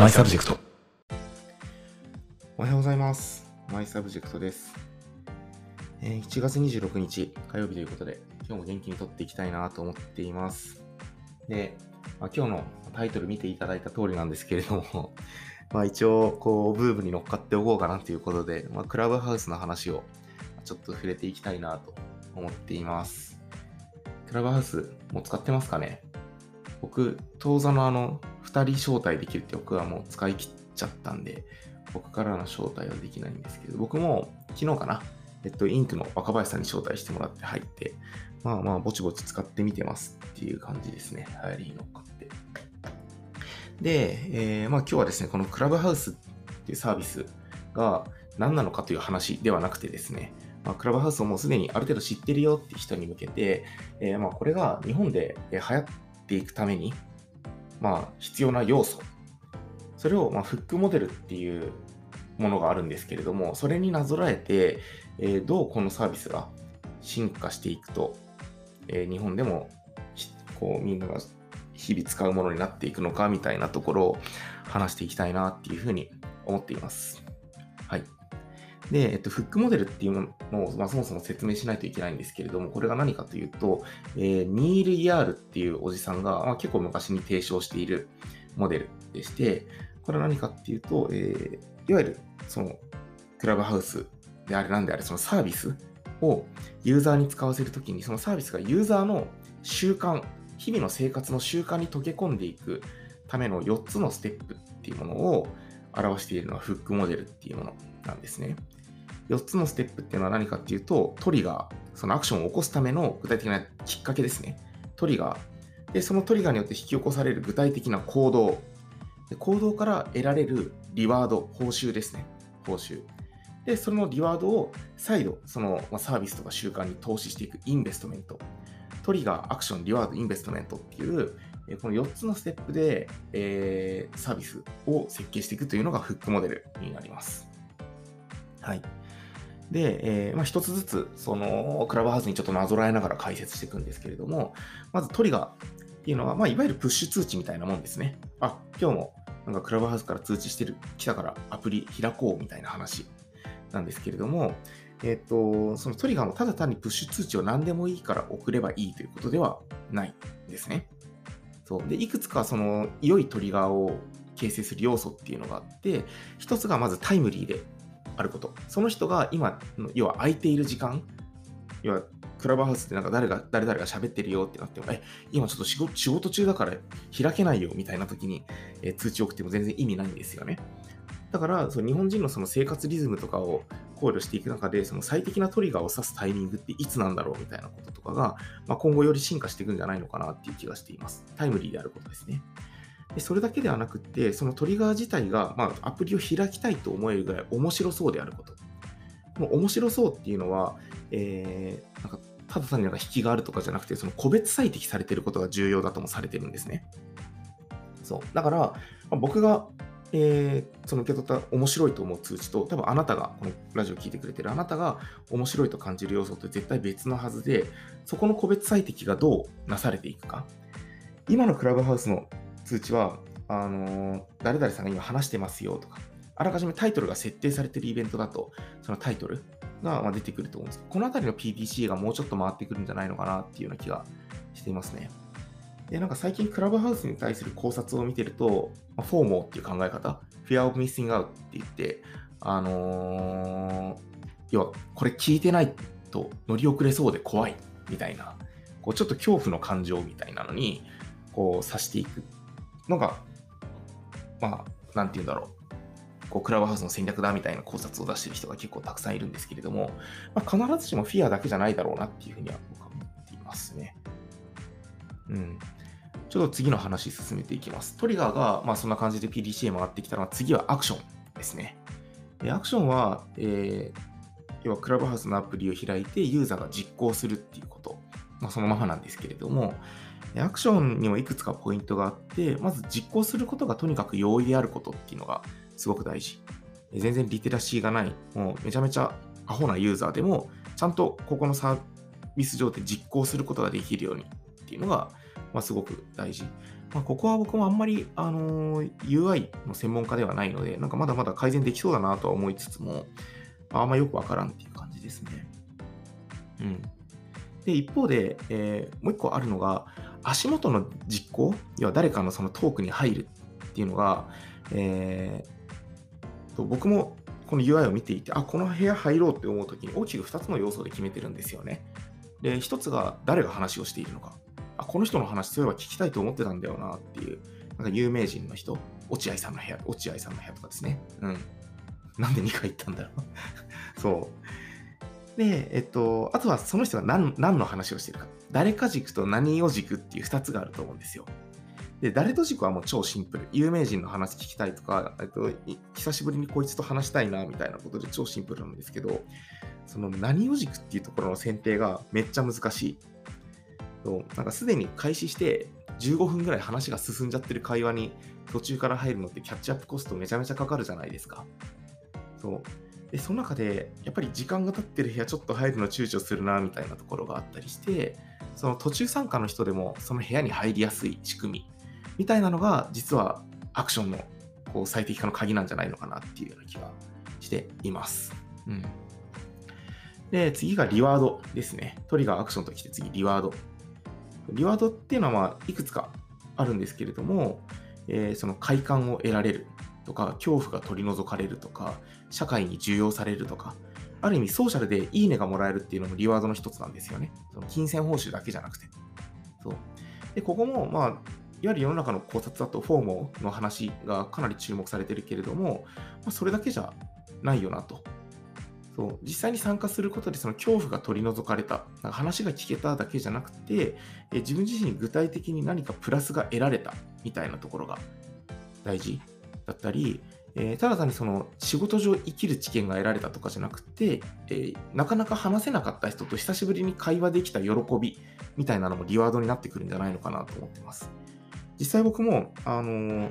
マイサブジェクト。おはようございます。マイサブジェクトです。えー1月26日火曜日ということで、今日も元気に撮っていきたいなと思っています。で、まあ、今日のタイトル見ていただいた通りなんですけれども、まあ一応、こう、ブームに乗っかっておこうかなということで、まあ、クラブハウスの話をちょっと触れていきたいなと思っています。クラブハウス、もう使ってますかね僕、当座のあの、2人招待できるって僕はもう使い切っちゃったんで、僕からの招待はできないんですけど、僕も昨日かな、えっと、インクの若林さんに招待してもらって入って、まあまあ、ぼちぼち使ってみてますっていう感じですね。流行りに乗っかって。で、えーまあ今日はですね、このクラブハウスっていうサービスが何なのかという話ではなくてですね、まあ、クラブハウスをもうすでにある程度知ってるよって人に向けて、えーまあこれが日本でえー流行っていくために、まあ必要な要素、それをまあフックモデルっていうものがあるんですけれども、それになぞらえて、えーどうこのサービスが進化していくと、えー日本でもこうみんなが日々使うものになっていくのかみたいなところを話していきたいなっていうふうに思っています。はい。で、えっと、フックモデルっていうものを、まあ、そもそも説明しないといけないんですけれども、これが何かというと、えーニール・イヤールっていうおじさんが、まあ、結構昔に提唱しているモデルでして、これは何かっていうと、えーいわゆるそのクラブハウスであれなんであれ、そのサービスをユーザーに使わせるときに、そのサービスがユーザーの習慣、日々の生活の習慣に溶け込んでいくための4つのステップっていうものを表しているのがフックモデルっていうものなんですね。4つのステップっていうのは何かっていうと、トリガー、そのアクションを起こすための具体的なきっかけですね。トリガー。で、そのトリガーによって引き起こされる具体的な行動。で行動から得られるリワード、報酬ですね。報酬。で、そのリワードを再度、そのサービスとか習慣に投資していくインベストメント。トリガー、アクション、リワード、インベストメントっていう、この4つのステップで、えーサービスを設計していくというのがフックモデルになります。はい。で、えーまあ、一つずつ、その、クラブハウスにちょっとなぞらえながら解説していくんですけれども、まずトリガーっていうのは、まあ、いわゆるプッシュ通知みたいなもんですね。あ、今日もなんかクラブハウスから通知してる、来たからアプリ開こうみたいな話なんですけれども、えっ、と、そのトリガーもただ単にプッシュ通知を何でもいいから送ればいいということではないんですね。そう。で、いくつかその良いトリガーを形成する要素っていうのがあって、一つがまずタイムリーであること。その人が今、要は空いている時間、要はクラブハウスってなんか誰が、誰々が喋ってるよってなっても、え、今ちょっと仕事仕事中だから開けないよみたいな時に、えー通知を送っても全然意味ないんですよね。だから、そう日本人のその生活リズムとかを考慮していく中で、その最適なトリガーを指すタイミングっていつなんだろうみたいなこととかが、まあ、今後より進化していくんじゃないのかなっていう気がしています。タイムリーであることですね。でそれだけではなくて、そのトリガー自体が、まあ、アプリを開きたいと思えるぐらい面白そうであること。この面白そうっていうのは、えーなんかただ単になんか引きがあるとかじゃなくて、その個別最適されてることが重要だともされてるんですね。そう。だから、まあ僕が、えーその受け取った面白いと思う通知と、多分あなたが、このラジオを聞いてくれてるあなたが面白いと感じる要素って絶対別のはずで、そこの個別最適がどうなされていくか。今のクラブハウスの通知は、あのー誰々さんが今話してますよとか、あらかじめタイトルが設定されているイベントだと、そのタイトルが出てくると思うんですけど、このあたりの PDCA がもうちょっと回ってくるんじゃないのかなっていうような気がしていますね。で、なんか最近クラブハウスに対する考察を見てると、まあ、フォーモーっていう考え方、Fear of Missing Out って言って、あのー要はこれ聞いてないと乗り遅れそうで怖いみたいな、こうちょっと恐怖の感情みたいなのに、こう指していくのが、まあ、なんて言うんだろう。こうクラブハウスの戦略だみたいな考察を出してる人が結構たくさんいるんですけれども、まあ、必ずしもフィアだけじゃないだろうなっていうふうには僕は思っていますね。うん。ちょっと次の話進めていきます。トリガーが、まあ、そんな感じで PDCA 回ってきたら、次はアクションですね。でアクションは、えー要はクラブハウスのアプリを開いてユーザーが実行するっていうこと、まあ、そのままなんですけれども、アクションにもいくつかポイントがあって、まず実行することがとにかく容易であることっていうのがすごく大事。全然リテラシーがない、もうめちゃめちゃアホなユーザーでも、ちゃんとここのサービス上で実行することができるようにっていうのが、まあ、すごく大事。まあ、ここは僕もあんまり、あのー UI の専門家ではないので、なんかまだまだ改善できそうだなとは思いつつも、ああんまよくわからんっていう感じですね。うん。で、一方で、えーもう一個あるのが、足元の実行、要は誰かのそのトークに入るっていうのが、えーと僕もこの UI を見ていて、あ、この部屋入ろうって思うときに大きく2つの要素で決めてるんですよね。で、1つが誰が話をしているのか。あ、この人の話、そういえば聞きたいと思ってたんだよなっていう、なんか有名人の人、落合さんの部屋、落合さんの部屋とかですね。うん。なんで2回行ったんだろう。そう。で、えっと、あとはその人が何何の話をしてるか。誰か軸と何を軸っていう2つがあると思うんですよ。で、誰と軸はもう超シンプル。有名人の話聞きたいとか、えっと、久しぶりにこいつと話したいなみたいなことで超シンプルなんですけど、その何を軸っていうところの選定がめっちゃ難しい。なんかすでに開始して15分ぐらい話が進んじゃってる会話に途中から入るのってキャッチアップコストめちゃめちゃかかるじゃないですか。そう。で、その中で、やっぱり時間が経ってる部屋ちょっと入るの躊躇するなみたいなところがあったりして、その途中参加の人でもその部屋に入りやすい仕組みみたいなのが実はアクションのこう最適化の鍵なんじゃないのかなっていうような気がしています。うん。で、次がリワードですね。トリガーアクションときて次リワード。リワードっていうのはまあいくつかあるんですけれども、えーその快感を得られるとか、恐怖が取り除かれるとか、社会に重要されるとか、ある意味ソーシャルでいいねがもらえるっていうのもリワードの一つなんですよね。その金銭報酬だけじゃなくて。そう。で、ここも、まあ、いわゆる世の中の考察だとフォーモの話がかなり注目されてるけれども、まあ、それだけじゃないよなと。そう実際に参加することでその恐怖が取り除かれた、なんか話が聞けただけじゃなくて、え自分自身に具体的に何かプラスが得られたみたいなところが大事だったり、えーただ単にその仕事上生きる知見が得られたとかじゃなくて、えーなかなか話せなかった人と久しぶりに会話できた喜びみたいなのもリワードになってくるんじゃないのかなと思ってます。実際僕も、あのー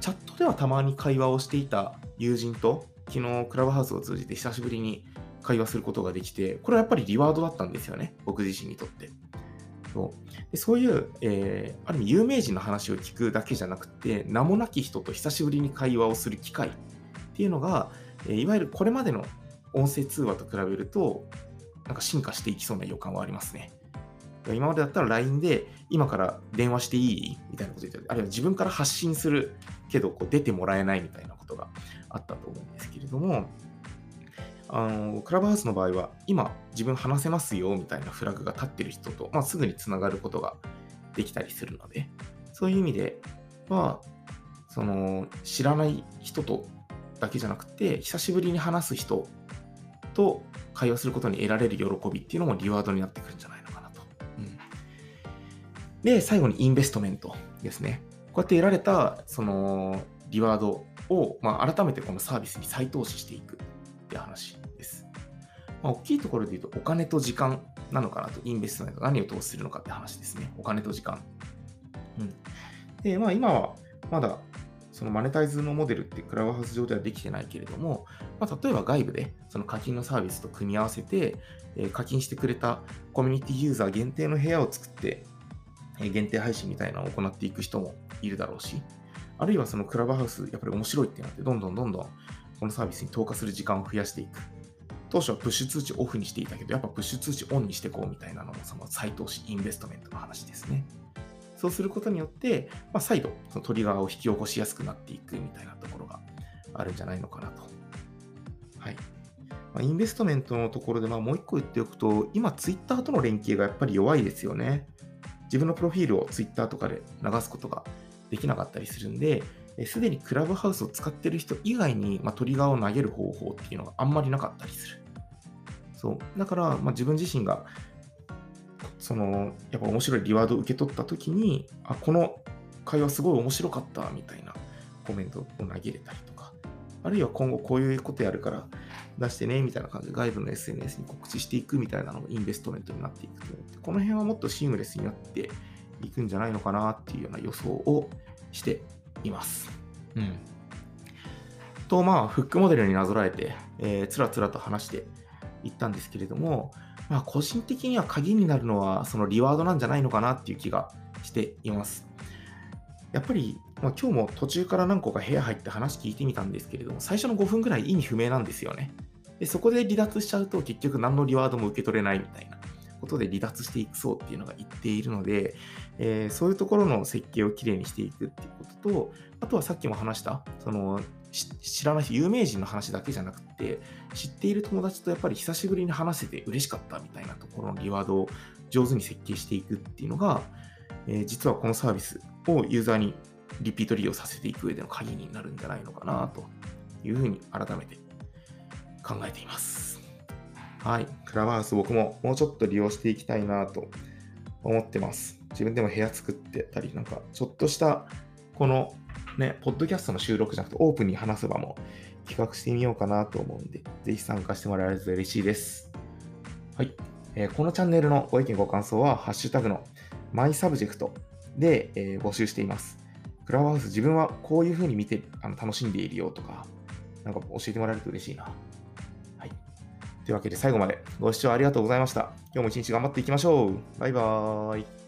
チャットではたまに会話をしていた友人と昨日クラブハウスを通じて久しぶりに会話することができて、これはやっぱりリワードだったんですよね、僕自身にとって。そう。でそういう、えーある意味有名人の話を聞くだけじゃなくて、名もなき人と久しぶりに会話をする機会っていうのが、えーいわゆるこれまでの音声通話と比べると、なんか進化していきそうな予感はありますね。今までだったら LINE で今から電話していい？みたいなこと言ってあるいは自分から発信するけどこう出てもらえないみたいなことがあったと思うんですけれども、あのクラブハウスの場合は今自分話せますよみたいなフラグが立ってる人と、まあ、すぐにつながることができたりするのでそういう意味ではその知らない人とだけじゃなくて久しぶりに話す人と会話することに得られる喜びっていうのもリワードになってくるんじゃないのかなと。うんで、最後にインベストメントですね。こうやって得られたそのリワードを、まあ、改めてこのサービスに再投資していくって話。まあ、大きいところで言うとお金と時間なのかなと、インベストメント、何を投資するのかって話ですね。お金と時間。うん。で、まあ今はまだそのマネタイズのモデルってクラブハウス上ではできてないけれども、まあ、例えば外部でその課金のサービスと組み合わせて、え課金してくれたコミュニティユーザー限定の部屋を作って、え限定配信みたいなのを行っていく人もいるだろうし、あるいはそのクラブハウス、やっぱり面白いってなって、どんどんどんどんこのサービスに投下する時間を増やしていく。当初はプッシュ通知オフにしていたけど、やっぱプッシュ通知オンにしていこうみたいなのも、その再投資、インベストメントの話ですね。そうすることによって、まあ、再度、そのトリガーを引き起こしやすくなっていくみたいなところがあるんじゃないのかなと。はい。まあ、インベストメントのところで、まあ、もう一個言っておくと、今、ツイッターとの連携がやっぱり弱いですよね。自分のプロフィールをツイッターとかで流すことができなかったりするんで、すでにクラブハウスを使ってる人以外に、まあ、トリガーを投げる方法っていうのがあんまりなかったりする。そう。だから、まあ、自分自身が、その、やっぱ面白いリワードを受け取ったときに、あ、この会話すごい面白かったみたいなコメントを投げれたりとか、あるいは今後こういうことやるから出してねみたいな感じで外部の SNS に告知していくみたいなのもインベストメントになっていくと思って、この辺はもっとシームレスになっていくんじゃないのかなっていうような予想をしています。うん。と、まあ、フックモデルになぞらえて、えーつらつらと話していったんですけれども、まあ、個人的には鍵になるのは、そのリワードなんじゃないのかなっていう気がしています。やっぱり、まあ、今日も途中から何個か部屋入って話聞いてみたんですけれども、最初の5分ぐらい意味不明なんですよね。でそこで離脱しちゃうと結局何のリワードも受け取れないみたいなことで離脱していくそうっていうのが言っているので、えー、そういうところの設計をきれいにしていくっていうことと、あとはさっきも話した、その知らない人、有名人の話だけじゃなくて、知っている友達とやっぱり久しぶりに話せて嬉しかったみたいなところのリワードを上手に設計していくっていうのが、えー、実はこのサービスをユーザーにリピート利用させていく上での鍵になるんじゃないのかなというふうに改めて考えています。はい。クラブハウス僕ももうちょっと利用していきたいなと思ってます。自分でも部屋作ってたり、なんかちょっとしたこのね、ポッドキャストの収録じゃなくてオープンに話す場も企画してみようかなと思うんで、ぜひ参加してもらえると嬉しいです。はい。えー、このチャンネルのご意見ご感想は、ハッシュタグのマイサブジェクトで、えー、募集しています。クラブハウス自分はこういう風に見てあの楽しんでいるよとか、なんか教えてもらえると嬉しいな。はい。というわけで最後までご視聴ありがとうございました。今日も一日頑張っていきましょう。バイバーイ。